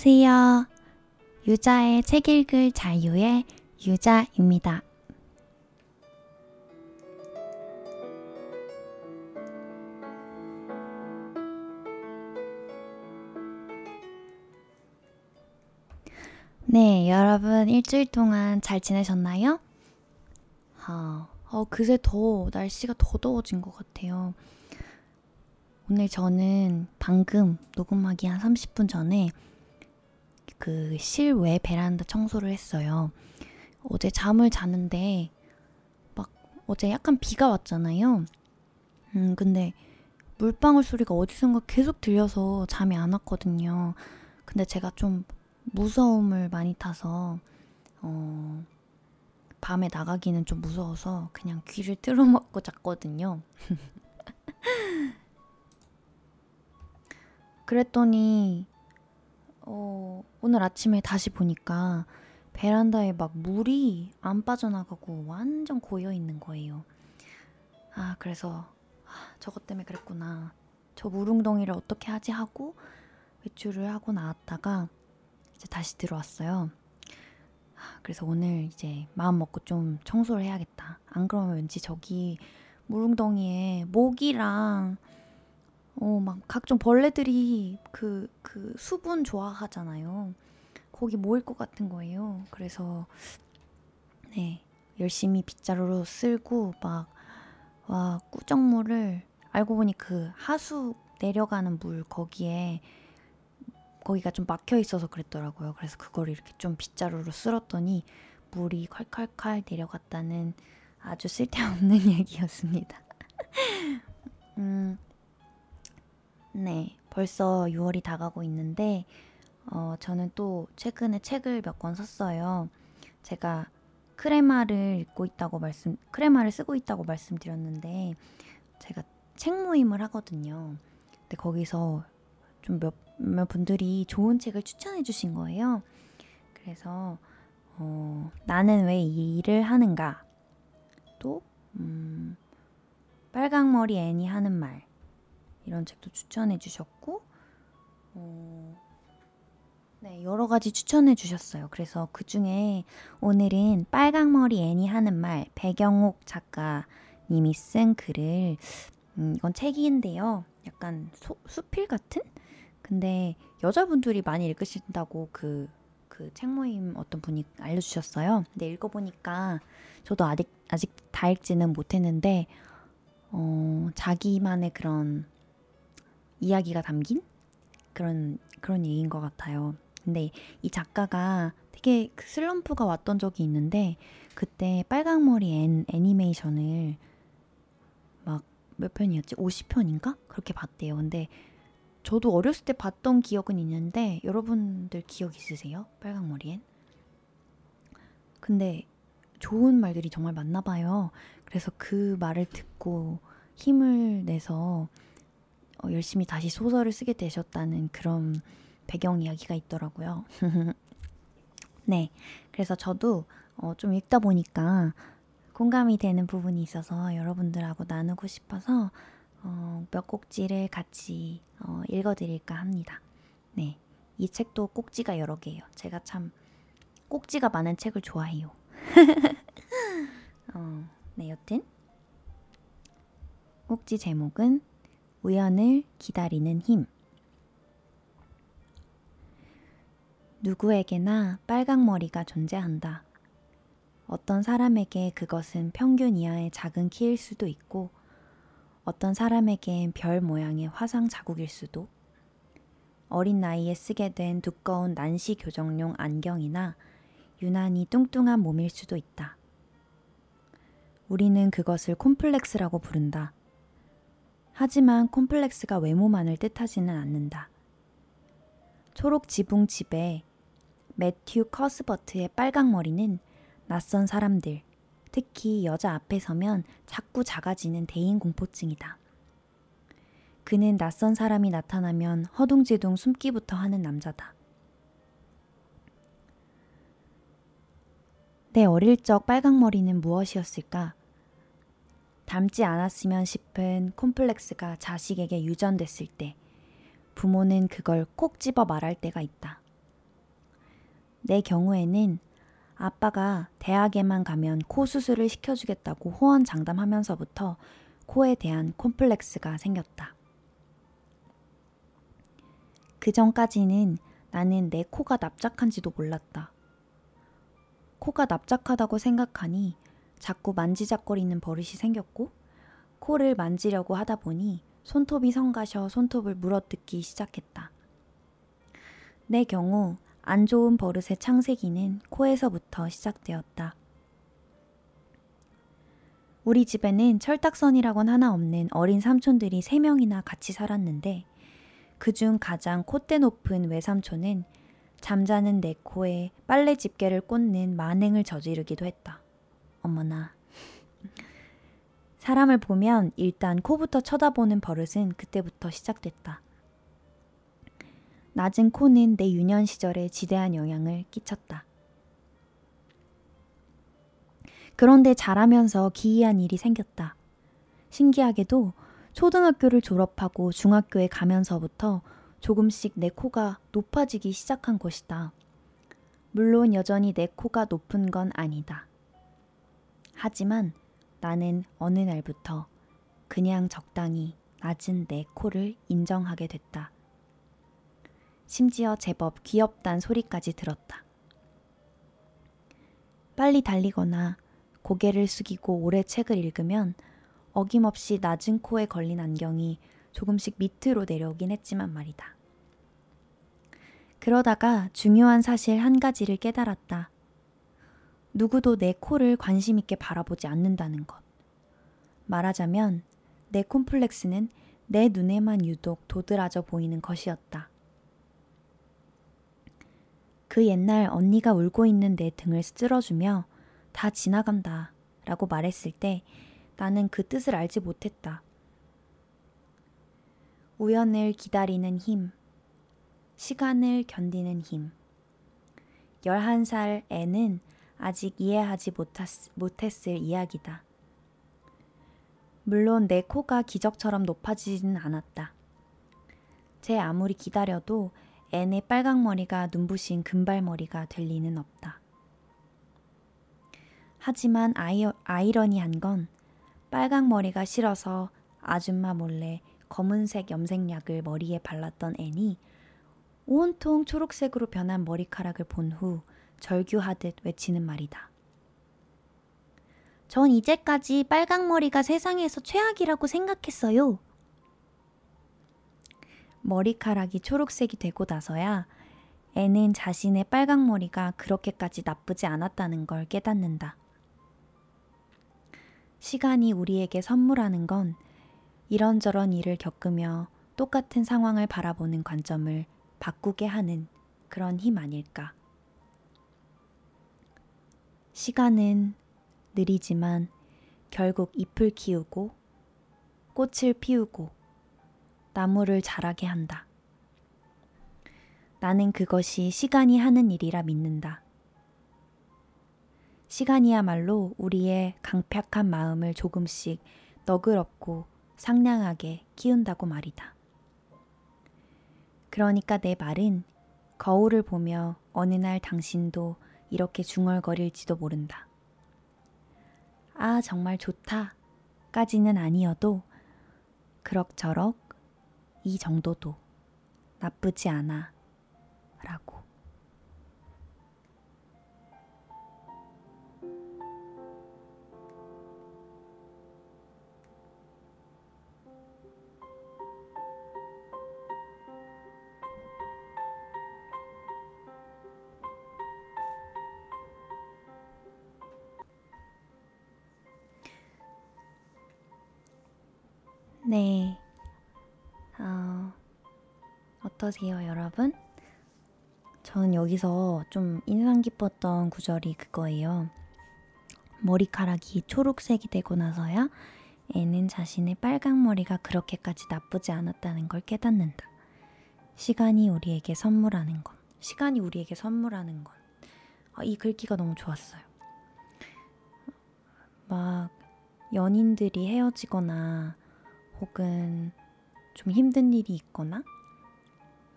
안녕하세요. 유자의 책 읽을 자유의 유자입니다. 네, 여러분 일주일 동안 잘 지내셨나요? 아, 어, 그새 더 날씨가 더 더워진 것 같아요. 오늘 저는 방금 녹음하기 한 30분 전에 그 실외 베란다 청소를 했어요. 어제 잠을 자는데 막 어제 약간 비가 왔잖아요. 음, 근데 물방울 소리가 어디선가 계속 들려서 잠이 안 왔거든요. 근데 제가 좀 무서움을 많이 타서 어, 밤에 나가기는 좀 무서워서 그냥 귀를 뚫어막고 잤거든요. 그랬더니 어, 오늘 아침에 다시 보니까 베란다에 막 물이 안 빠져나가고 완전 고여 있는 거예요. 아, 그래서 아, 저것 때문에 그랬구나. 저 물웅덩이를 어떻게 하지 하고 외출을 하고 나왔다가 이제 다시 들어왔어요. 아, 그래서 오늘 이제 마음 먹고 좀 청소를 해야겠다. 안 그러면 왠지 저기 물웅덩이에 모기랑 어, 막 각종 벌레들이 그, 그 수분 좋아하잖아요. 거기 모일 것 같은 거예요. 그래서, 네, 열심히 빗자루로 쓸고, 막, 와, 꾸정물을, 알고 보니 그 하수 내려가는 물 거기에, 거기가 좀 막혀 있어서 그랬더라고요. 그래서 그걸 이렇게 좀 빗자루로 쓸었더니, 물이 콸콸콸 내려갔다는 아주 쓸데없는 얘기였습니다. 음, 네, 벌써 6월이 다가고 있는데, 어, 저는 또 최근에 책을 몇 권 샀어요. 제가 크레마를 읽고 있다고 말씀, 크레마를 쓰고 있다고 말씀드렸는데, 제가 책 모임을 하거든요. 근데 거기서 좀 몇, 몇 분들이 좋은 책을 추천해 주신 거예요. 그래서, 어, 나는 왜 이 일을 하는가? 또, 음, 빨강머리 애니 하는 말. 이런 책도 추천해 주셨고, 어, 네, 여러 가지 추천해 주셨어요. 그래서 그 중에 오늘은 빨강머리 애니 하는 말, 배경옥 작가님이 쓴 글을, 음, 이건 책인데요. 약간 소, 수필 같은? 근데 여자분들이 많이 읽으신다고 그, 그 책 모임 어떤 분이 알려주셨어요. 근데 읽어보니까 저도 아직, 아직 다 읽지는 못했는데, 어, 자기만의 그런 이야기가 담긴 그런 그런 얘기인 것 같아요. 근데 이 작가가 되게 그 슬럼프가 왔던 적이 있는데 그때 빨강머리 애, 애니메이션을 막 몇 편이었지? 50편인가? 그렇게 봤대요. 근데 저도 어렸을 때 봤던 기억은 있는데 여러분들 기억 있으세요? 빨강머리엔? 근데 좋은 말들이 정말 많나 봐요. 그래서 그 말을 듣고 힘을 내서 어, 열심히 다시 소설을 쓰게 되셨다는 그런 배경 이야기가 있더라고요. 네, 그래서 저도 어, 좀 읽다 보니까 공감이 되는 부분이 있어서 여러분들하고 나누고 싶어서 어, 몇 꼭지를 같이 어, 읽어드릴까 합니다. 네, 이 책도 꼭지가 여러 개예요. 제가 참 꼭지가 많은 책을 좋아해요. 어, 네, 여튼 꼭지 제목은 우연을 기다리는 힘. 누구에게나 빨강머리가 존재한다. 어떤 사람에게 그것은 평균 이하의 작은 키일 수도 있고, 어떤 사람에겐 별 모양의 화상 자국일 수도, 어린 나이에 쓰게 된 두꺼운 난시 교정용 안경이나 유난히 뚱뚱한 몸일 수도 있다. 우리는 그것을 콤플렉스라고 부른다. 하지만 콤플렉스가 외모만을 뜻하지는 않는다. 초록 지붕 집에 매튜 커스버트의 빨강 머리는 낯선 사람들, 특히 여자 앞에 서면 자꾸 작아지는 대인 공포증이다. 그는 낯선 사람이 나타나면 허둥지둥 숨기부터 하는 남자다. 내 어릴 적 빨강머리는 무엇이었을까? 닮지 않았으면 싶은 콤플렉스가 자식에게 유전됐을 때 부모는 그걸 콕 집어 말할 때가 있다. 내 경우에는 아빠가 대학에만 가면 코 수술을 시켜주겠다고 호언장담하면서부터 코에 대한 콤플렉스가 생겼다. 그 전까지는 나는 내 코가 납작한지도 몰랐다. 코가 납작하다고 생각하니 자꾸 만지작거리는 버릇이 생겼고 코를 만지려고 하다 보니 손톱이 성가셔 손톱을 물어뜯기 시작했다. 내 경우 안 좋은 버릇의 창세기는 코에서부터 시작되었다. 우리 집에는 철딱선이라곤 하나 없는 어린 삼촌들이 세 명이나 같이 살았는데 그 중 가장 콧대 높은 외삼촌은 잠자는 내 코에 빨래 집게를 꽂는 만행을 저지르기도 했다. 어머나. 사람을 보면 일단 코부터 쳐다보는 버릇은 그때부터 시작됐다. 낮은 코는 내 유년 시절에 지대한 영향을 끼쳤다. 그런데 자라면서 기이한 일이 생겼다. 신기하게도 초등학교를 졸업하고 중학교에 가면서부터 조금씩 내 코가 높아지기 시작한 것이다. 물론 여전히 내 코가 높은 건 아니다. 하지만 나는 어느 날부터 그냥 적당히 낮은 내 코를 인정하게 됐다. 심지어 제법 귀엽단 소리까지 들었다. 빨리 달리거나 고개를 숙이고 오래 책을 읽으면 어김없이 낮은 코에 걸린 안경이 조금씩 밑으로 내려오긴 했지만 말이다. 그러다가 중요한 사실 한 가지를 깨달았다. 누구도 내 코를 관심 있게 바라보지 않는다는 것. 말하자면 내 콤플렉스는 내 눈에만 유독 도드라져 보이는 것이었다. 그 옛날 언니가 울고 있는 내 등을 쓸어주며 다 지나간다 라고 말했을 때 나는 그 뜻을 알지 못했다. 우연을 기다리는 힘, 시간을 견디는 힘. 11살 애는 아직 이해하지 못했을 이야기다. 물론 내 코가 기적처럼 높아지지는 않았다. 제 아무리 기다려도 애의 빨강머리가 눈부신 금발머리가 될 리는 없다. 하지만 아이, 아이러니한 건 빨강머리가 싫어서 아줌마 몰래 검은색 염색약을 머리에 발랐던 앤이 온통 초록색으로 변한 머리카락을 본 후 절규하듯 외치는 말이다. 전 이제까지 빨강머리가 세상에서 최악이라고 생각했어요. 머리카락이 초록색이 되고 나서야 애는 자신의 빨강머리가 그렇게까지 나쁘지 않았다는 걸 깨닫는다. 시간이 우리에게 선물하는 건 이런저런 일을 겪으며 똑같은 상황을 바라보는 관점을 바꾸게 하는 그런 힘 아닐까. 시간은 느리지만 결국 잎을 키우고 꽃을 피우고 나무를 자라게 한다. 나는 그것이 시간이 하는 일이라 믿는다. 시간이야말로 우리의 강팍한 마음을 조금씩 너그럽고 상냥하게 키운다고 말이다. 그러니까 내 말은 거울을 보며 어느 날 당신도 이렇게 중얼거릴지도 모른다. 아, 정말 좋다. 까지는 아니어도 그럭저럭 이 정도도 나쁘지 않아. 라고. 네. 어, 어떠세요, 여러분? 저는 여기서 좀 인상 깊었던 구절이 그거예요. 머리카락이 초록색이 되고 나서야 애는 자신의 빨강 머리가 그렇게까지 나쁘지 않았다는 걸 깨닫는다. 시간이 우리에게 선물하는 것. 시간이 우리에게 선물하는 것. 아, 이 글귀가 너무 좋았어요. 막 연인들이 헤어지거나 혹은 좀 힘든 일이 있거나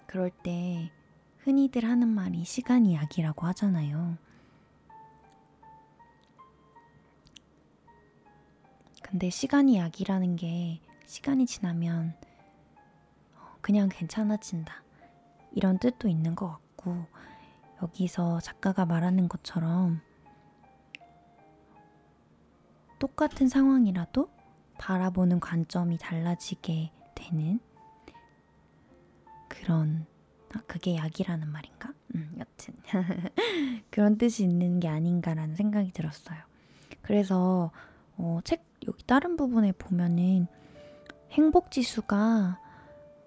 그럴 때 흔히들 하는 말이 시간이 약이라고 하잖아요. 근데 시간이 약이라는 게 시간이 지나면 어, 그냥 괜찮아진다. 이런 뜻도 있는 것 같고, 여기서 작가가 말하는 것처럼 똑같은 상황이라도 바라보는 관점이 달라지게 되는 그런 아, 그게 약이라는 말인가? 음, 여튼 그런 뜻이 있는 게 아닌가라는 생각이 들었어요. 그래서 어, 책 여기 다른 부분에 보면은 행복 지수가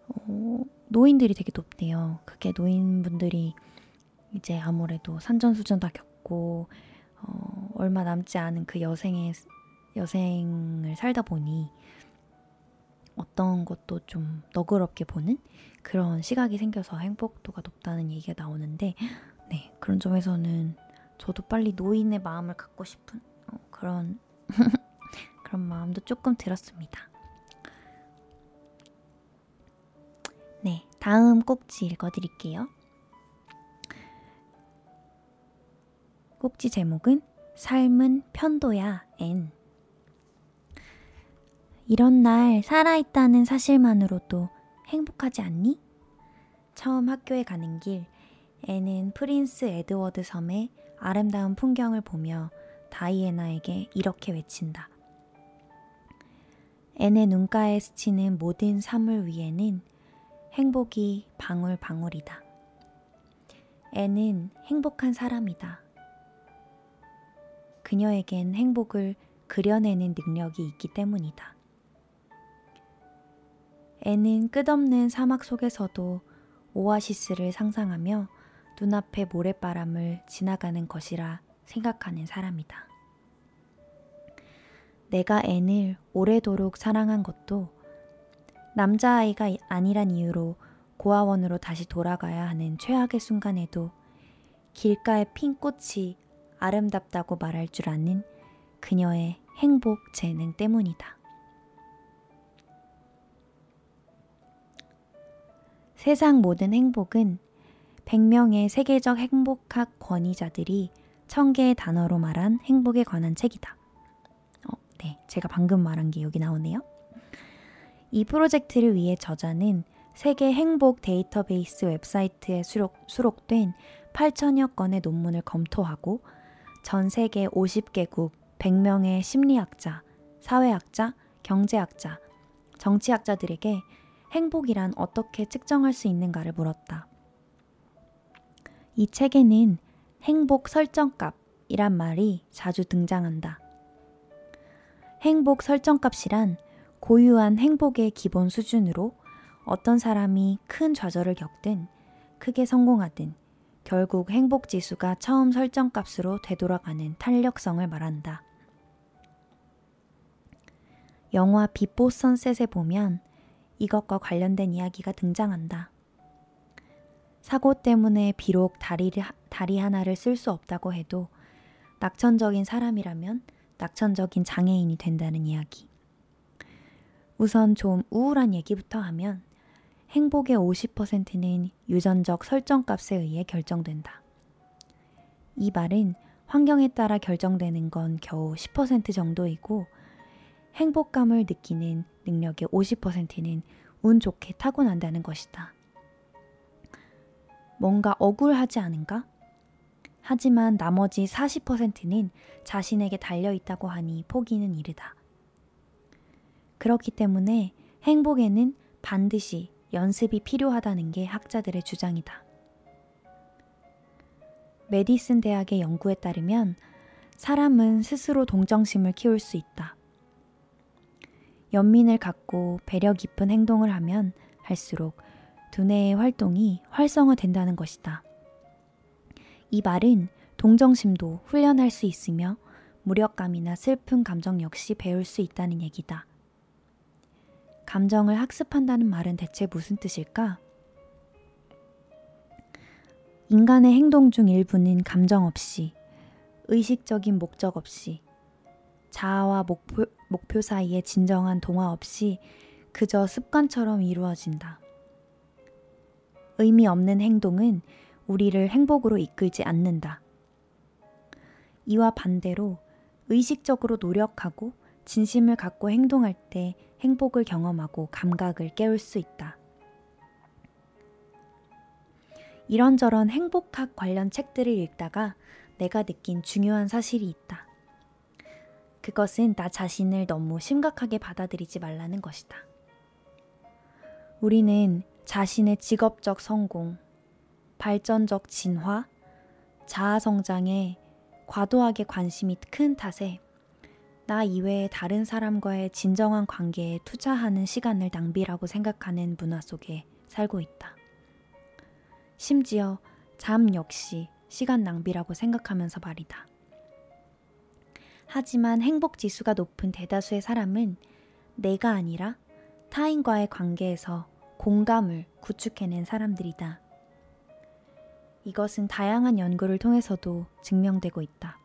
어, 노인들이 되게 높대요. 그게 노인분들이 이제 아무래도 산전수전 다 겪고 어, 얼마 남지 않은 그 여생의 여생을 살다 보니 어떤 것도 좀 너그럽게 보는 그런 시각이 생겨서 행복도가 높다는 얘기가 나오는데 네 그런 점에서는 저도 빨리 노인의 마음을 갖고 싶은 어, 그런 그런 마음도 조금 들었습니다. 네 다음 꼭지 읽어드릴게요. 꼭지 제목은 삶은 편도야 N 이런 날 살아있다는 사실만으로도 행복하지 않니? 처음 학교에 가는 길, 애는 프린스 에드워드 섬의 아름다운 풍경을 보며 다이애나에게 이렇게 외친다. 애의 눈가에 스치는 모든 사물 위에는 행복이 방울방울이다. 애는 행복한 사람이다. 그녀에겐 행복을 그려내는 능력이 있기 때문이다. 애는 끝없는 사막 속에서도 오아시스를 상상하며 눈앞의 모래바람을 지나가는 것이라 생각하는 사람이다. 내가 앤을 오래도록 사랑한 것도 남자아이가 아니란 이유로 고아원으로 다시 돌아가야 하는 최악의 순간에도 길가의 핀 꽃이 아름답다고 말할 줄 아는 그녀의 행복 재능 때문이다. 세상 모든 행복은 100명의 세계적 행복학 권위자들이 천 개의 단어로 말한 행복에 관한 책이다. 어, 네, 제가 방금 말한 게 여기 나오네요. 이 프로젝트를 위해 저자는 세계 행복 데이터베이스 웹사이트에 수록, 수록된 8천여 건의 논문을 검토하고 전 세계 50개국 100명의 심리학자, 사회학자, 경제학자, 정치학자들에게 행복이란 어떻게 측정할 수 있는가를 물었다. 이 책에는 행복 설정값이란 말이 자주 등장한다. 행복 설정값이란 고유한 행복의 기본 수준으로 어떤 사람이 큰 좌절을 겪든 크게 성공하든 결국 행복 지수가 처음 설정값으로 되돌아가는 탄력성을 말한다. 영화 비포 선셋에 보면 이것과 관련된 이야기가 등장한다. 사고 때문에 비록 다리, 다리 하나를 쓸 수 없다고 해도 낙천적인 사람이라면 낙천적인 장애인이 된다는 이야기. 우선 좀 우울한 얘기부터 하면 행복의 50%는 유전적 설정 값에 의해 결정된다. 이 말은 환경에 따라 결정되는 건 겨우 10% 정도이고 행복감을 느끼는 능력의 50%는 운 좋게 타고난다는 것이다. 뭔가 억울하지 않은가? 하지만 나머지 40%는 자신에게 달려 있다고 하니 포기는 이르다. 그렇기 때문에 행복에는 반드시 연습이 필요하다는 게 학자들의 주장이다. 메디슨 대학의 연구에 따르면 사람은 스스로 동정심을 키울 수 있다. 연민을 갖고 배려 깊은 행동을 하면 할수록 두뇌의 활동이 활성화된다는 것이다. 이 말은 동정심도 훈련할 수 있으며 무력감이나 슬픈 감정 역시 배울 수 있다는 얘기다. 감정을 학습한다는 말은 대체 무슨 뜻일까? 인간의 행동 중 일부는 감정 없이, 의식적인 목적 없이, 자아와 목표, 목표 사이에 진정한 동화 없이 그저 습관처럼 이루어진다. 의미 없는 행동은 우리를 행복으로 이끌지 않는다. 이와 반대로 의식적으로 노력하고 진심을 갖고 행동할 때 행복을 경험하고 감각을 깨울 수 있다. 이런저런 행복학 관련 책들을 읽다가 내가 느낀 중요한 사실이 있다. 그것은 나 자신을 너무 심각하게 받아들이지 말라는 것이다. 우리는 자신의 직업적 성공, 발전적 진화, 자아 성장에 과도하게 관심이 큰 탓에 나 이외의 다른 사람과의 진정한 관계에 투자하는 시간을 낭비라고 생각하는 문화 속에 살고 있다. 심지어 잠 역시 시간 낭비라고 생각하면서 말이다. 하지만 행복 지수가 높은 대다수의 사람은 내가 아니라 타인과의 관계에서 공감을 구축해낸 사람들이다. 이것은 다양한 연구를 통해서도 증명되고 있다.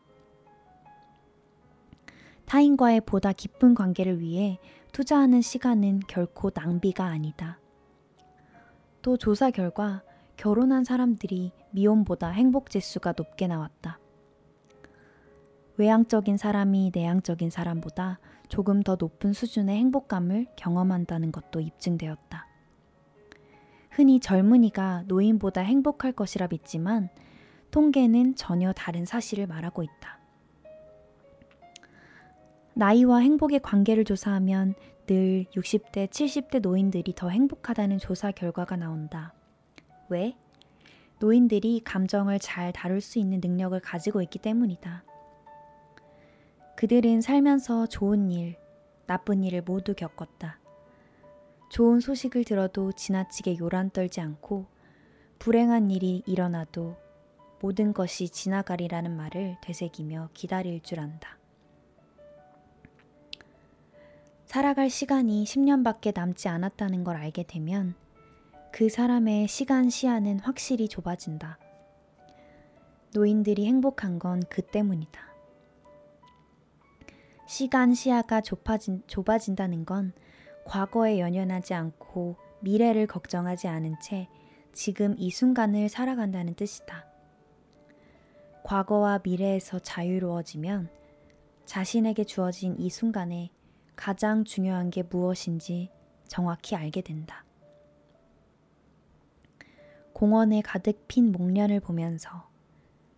타인과의 보다 깊은 관계를 위해 투자하는 시간은 결코 낭비가 아니다. 또 조사 결과 결혼한 사람들이 미혼보다 행복 지수가 높게 나왔다. 외향적인 사람이 내향적인 사람보다 조금 더 높은 수준의 행복감을 경험한다는 것도 입증되었다. 흔히 젊은이가 노인보다 행복할 것이라 믿지만 통계는 전혀 다른 사실을 말하고 있다. 나이와 행복의 관계를 조사하면 늘 60대, 70대 노인들이 더 행복하다는 조사 결과가 나온다. 왜? 노인들이 감정을 잘 다룰 수 있는 능력을 가지고 있기 때문이다. 그들은 살면서 좋은 일, 나쁜 일을 모두 겪었다. 좋은 소식을 들어도 지나치게 요란 떨지 않고 불행한 일이 일어나도 모든 것이 지나가리라는 말을 되새기며 기다릴 줄 안다. 살아갈 시간이 10년밖에 남지 않았다는 걸 알게 되면 그 사람의 시간 시야는 확실히 좁아진다. 노인들이 행복한 건 그 때문이다. 시간 시야가 좁아진, 좁아진다는 건 과거에 연연하지 않고 미래를 걱정하지 않은 채 지금 이 순간을 살아간다는 뜻이다. 과거와 미래에서 자유로워지면 자신에게 주어진 이 순간에 가장 중요한 게 무엇인지 정확히 알게 된다. 공원에 가득 핀 목련을 보면서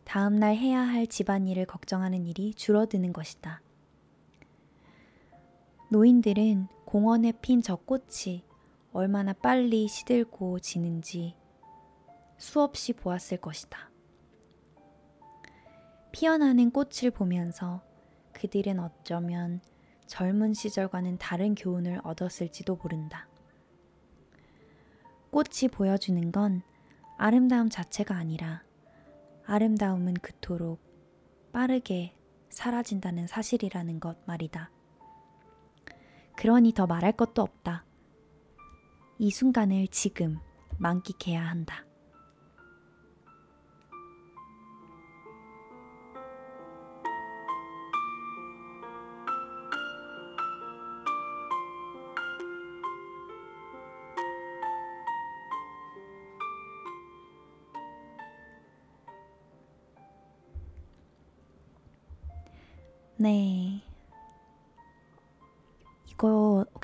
다음날 해야 할 집안일을 걱정하는 일이 줄어드는 것이다. 노인들은 공원에 핀 저 꽃이 얼마나 빨리 시들고 지는지 수없이 보았을 것이다. 피어나는 꽃을 보면서 그들은 어쩌면 젊은 시절과는 다른 교훈을 얻었을지도 모른다. 꽃이 보여주는 건 아름다움 자체가 아니라 아름다움은 그토록 빠르게 사라진다는 사실이라는 것 말이다. 그러니 더 말할 것도 없다. 이 순간을 지금 만끽해야 한다. 네.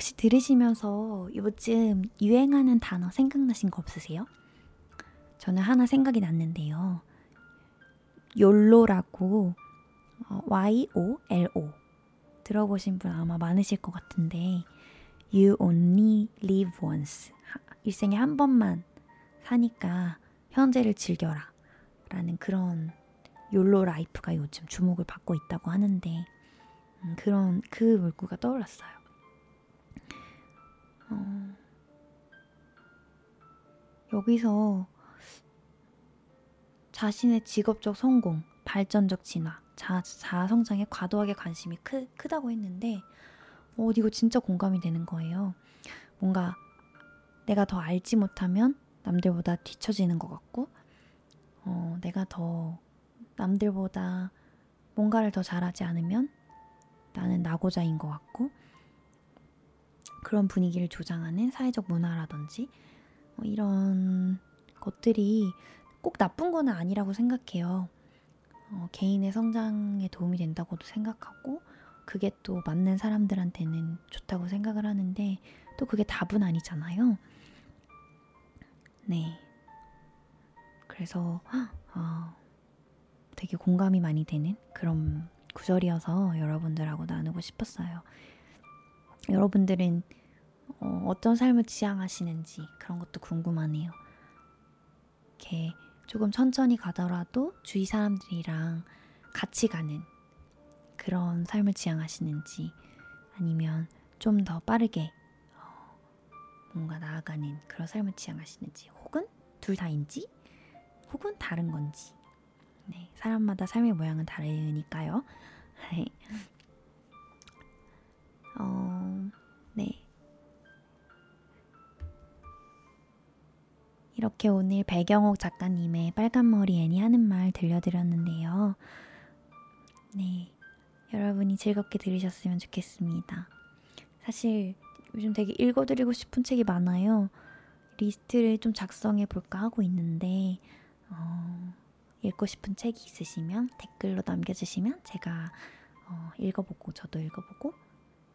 혹시 들으시면서 요즘 유행하는 단어 생각나신 거 없으세요? 저는 하나 생각이 났는데요. 욜로라고 어, Y-O-L-O 들어보신 분 아마 많으실 것 같은데 You only live once 일생에 한 번만 사니까 현재를 즐겨라 라는 그런 YOLO life가 요즘 주목을 받고 있다고 하는데 음, 그런 그 문구가 떠올랐어요. 어, 여기서 자신의 직업적 성공, 발전적 진화, 자, 자아 성장에 과도하게 관심이 크, 크다고 했는데, 어, 이거 진짜 공감이 되는 거예요. 뭔가 내가 더 알지 못하면 남들보다 뒤처지는 것 같고, 어, 내가 더 남들보다 뭔가를 더 잘하지 않으면 나는 나고자인 것 같고, 그런 분위기를 조장하는 사회적 문화라든지 뭐 이런 것들이 꼭 나쁜 거는 아니라고 생각해요. 어, 개인의 성장에 도움이 된다고도 생각하고 그게 또 맞는 사람들한테는 좋다고 생각을 하는데 또 그게 답은 아니잖아요. 네. 그래서 어, 되게 공감이 많이 되는 그런 구절이어서 여러분들하고 나누고 싶었어요. 여러분들은 어, 어떤 삶을 지향하시는지 그런 것도 궁금하네요. 이렇게 조금 천천히 가더라도 주위 사람들이랑 같이 가는 그런 삶을 지향하시는지 아니면 좀 더 빠르게 어, 뭔가 나아가는 그런 삶을 지향하시는지 혹은 둘 다인지 혹은 다른 건지 네, 사람마다 삶의 모양은 다르니까요. 이렇게 오늘 배경옥 작가님의 빨간머리 애니 하는 말 들려드렸는데요. 네. 여러분이 즐겁게 들으셨으면 좋겠습니다. 사실 요즘 되게 읽어드리고 싶은 책이 많아요. 리스트를 좀 작성해 볼까 하고 있는데, 어, 읽고 싶은 책이 있으시면 댓글로 남겨주시면 제가 어, 읽어보고 저도 읽어보고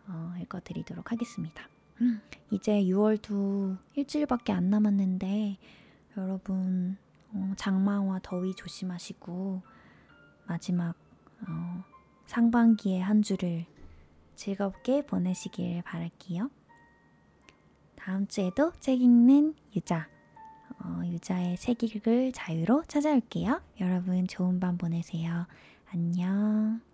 어, 읽어드리도록 하겠습니다. 음, 이제 6월도 일주일밖에 안 남았는데 여러분 어, 장마와 더위 조심하시고 마지막 어, 상반기의 한 주를 즐겁게 보내시길 바랄게요. 다음 주에도 책 읽는 유자 어, 유자의 책 읽을 자유로 찾아올게요. 여러분 좋은 밤 보내세요. 안녕.